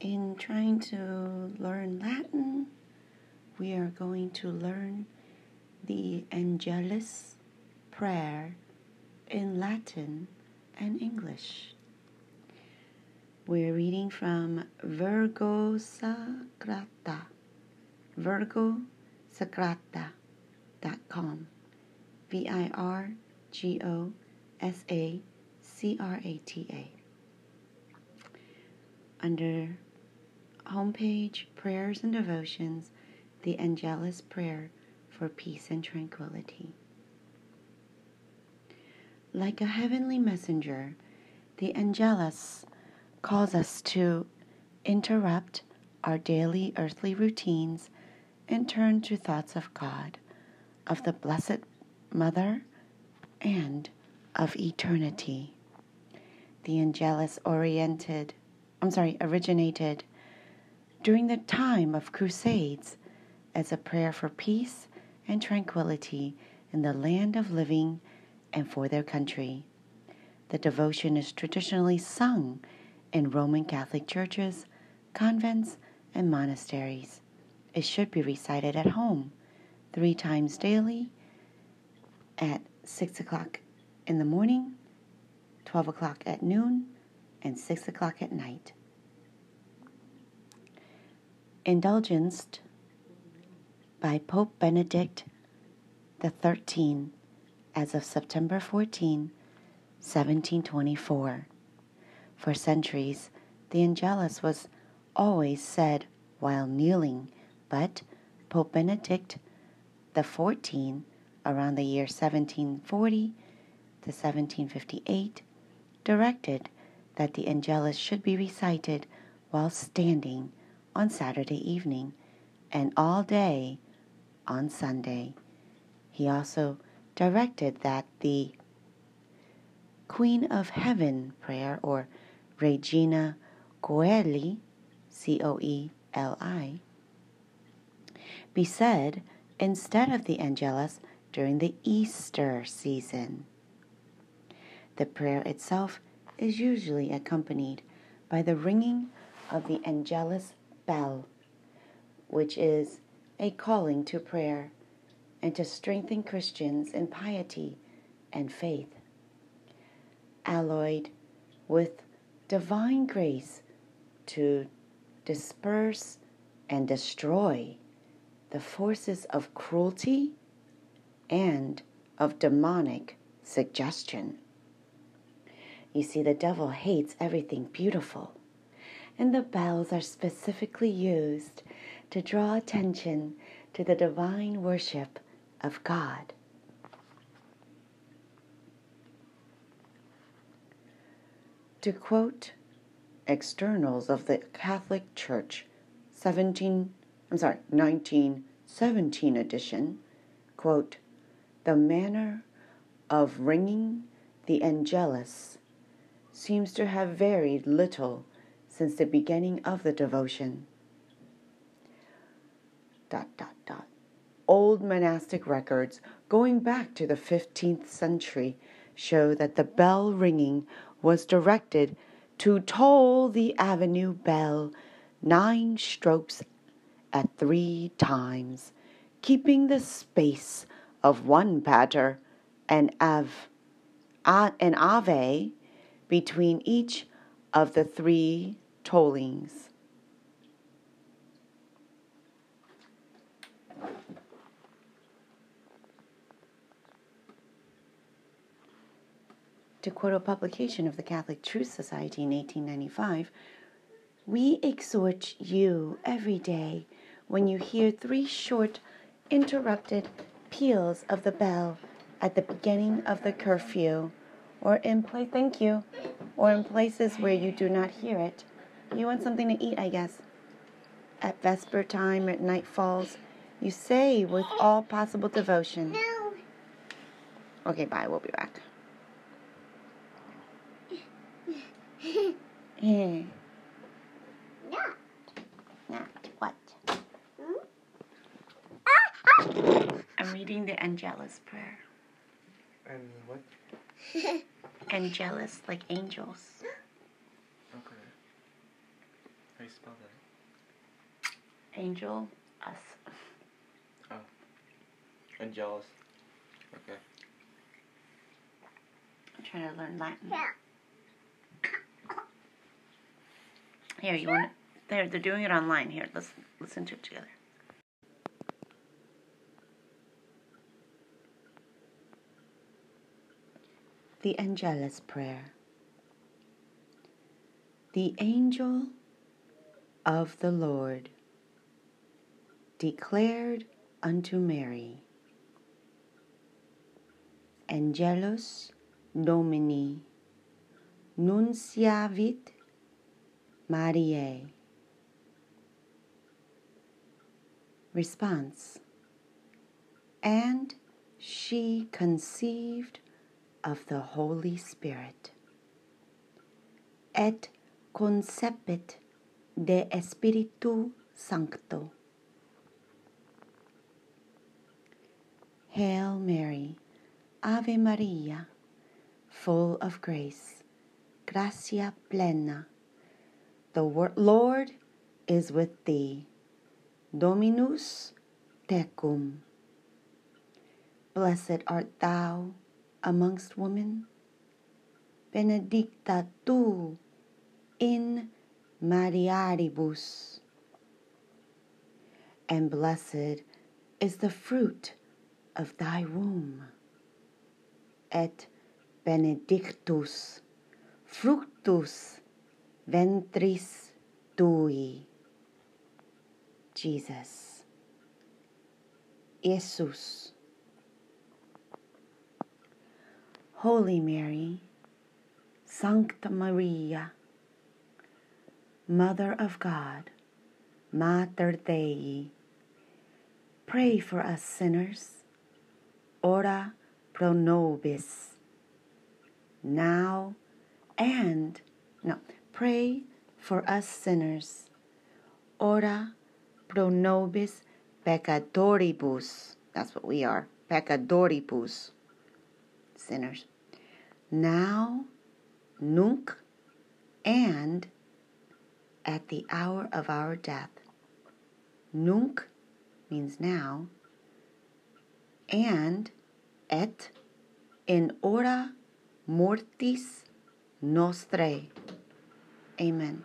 In trying to learn Latin, we are going to learn the Angelus prayer in Latin and English. We're reading from Virgo Sacrata, virgosacrata.com, V I R G O S A C R A T A. Under homepage Prayers and Devotions, the Angelus Prayer for Peace and Tranquility. Like a heavenly messenger, the Angelus calls us to interrupt our daily earthly routines and turn to thoughts of God, of the Blessed Mother, and of eternity. The Angelus oriented, I'm sorry, originated during the time of Crusades as a prayer for peace and tranquility in the land of living and for their country. The devotion is traditionally sung in Roman Catholic churches, convents, and monasteries. It should be recited at home three times daily at 6 o'clock in the morning, 12 o'clock at noon, and 6 o'clock at night. Indulgenced by Pope Benedict XIII as of September 14, 1724. For centuries, the Angelus was always said while kneeling, but Pope Benedict XIV, around the year 1740 to 1758, directed that the Angelus should be recited while standing on Saturday evening and all day on Sunday. He also directed that the Queen of Heaven prayer, or Regina Coeli, C O E L I, be said instead of the Angelus during the Easter season. The prayer itself is usually accompanied by the ringing of the Angelus bell, which is a calling to prayer and to strengthen Christians in piety and faith. Alloyed with divine grace to disperse and destroy the forces of cruelty and of demonic suggestion. You see, the devil hates everything beautiful, and the bells are specifically used to draw attention to the divine worship of God. To quote externals of the Catholic Church, 17, I'm sorry, 1917 edition, quote, the manner of ringing the Angelus seems to have varied little since the beginning of the devotion. Dot, dot, dot old monastic records going back to the 15th century show that the bell ringing was directed to toll the avenue bell nine strokes at three times, keeping the space of one pater and ave, an ave between each of the three tollings. To quote a publication of the Catholic Truth Society in 1895, we exhort you every day when you hear three short, interrupted peals of the bell at the beginning of the curfew, or in place, thank you, or in places where you do not hear it. You want something to eat, I guess. At vesper time, at night falls, you say with all possible devotion. Okay, bye. We'll be back. Eh. Not. Not what? Hmm? I'm reading the Angelus prayer. And what? Angelus, like angels. Okay. do you spell that? Angel, us. Oh. Angelus. Okay. I'm trying to learn Latin. Yeah. Here, you want it? There, they're doing it online. Here, let's listen to it together. The Angelus Prayer. The angel of the Lord declared unto Mary, Angelus Domini nuntiavit Mariae. Response And she conceived of the Holy Spirit, et concepit de Spiritu Sancto. Hail Mary, Ave Maria, full of grace, gratia plena. The Lord is with thee. Dominus tecum. Blessed art thou amongst women, benedicta tu in Mariaribus, and blessed is the fruit of thy womb, et benedictus fructus ventris tui, Jesus. Jesus. Holy Mary, Sancta Maria, Mother of God, Mater Dei, pray for us sinners, ora pro nobis, now and, no, pray for us sinners, ora pro nobis peccatoribus, that's what we are, peccatoribus sinners. Now, nunc, and at the hour of our death. Nunc means now, and et in hora mortis nostrae. Amen.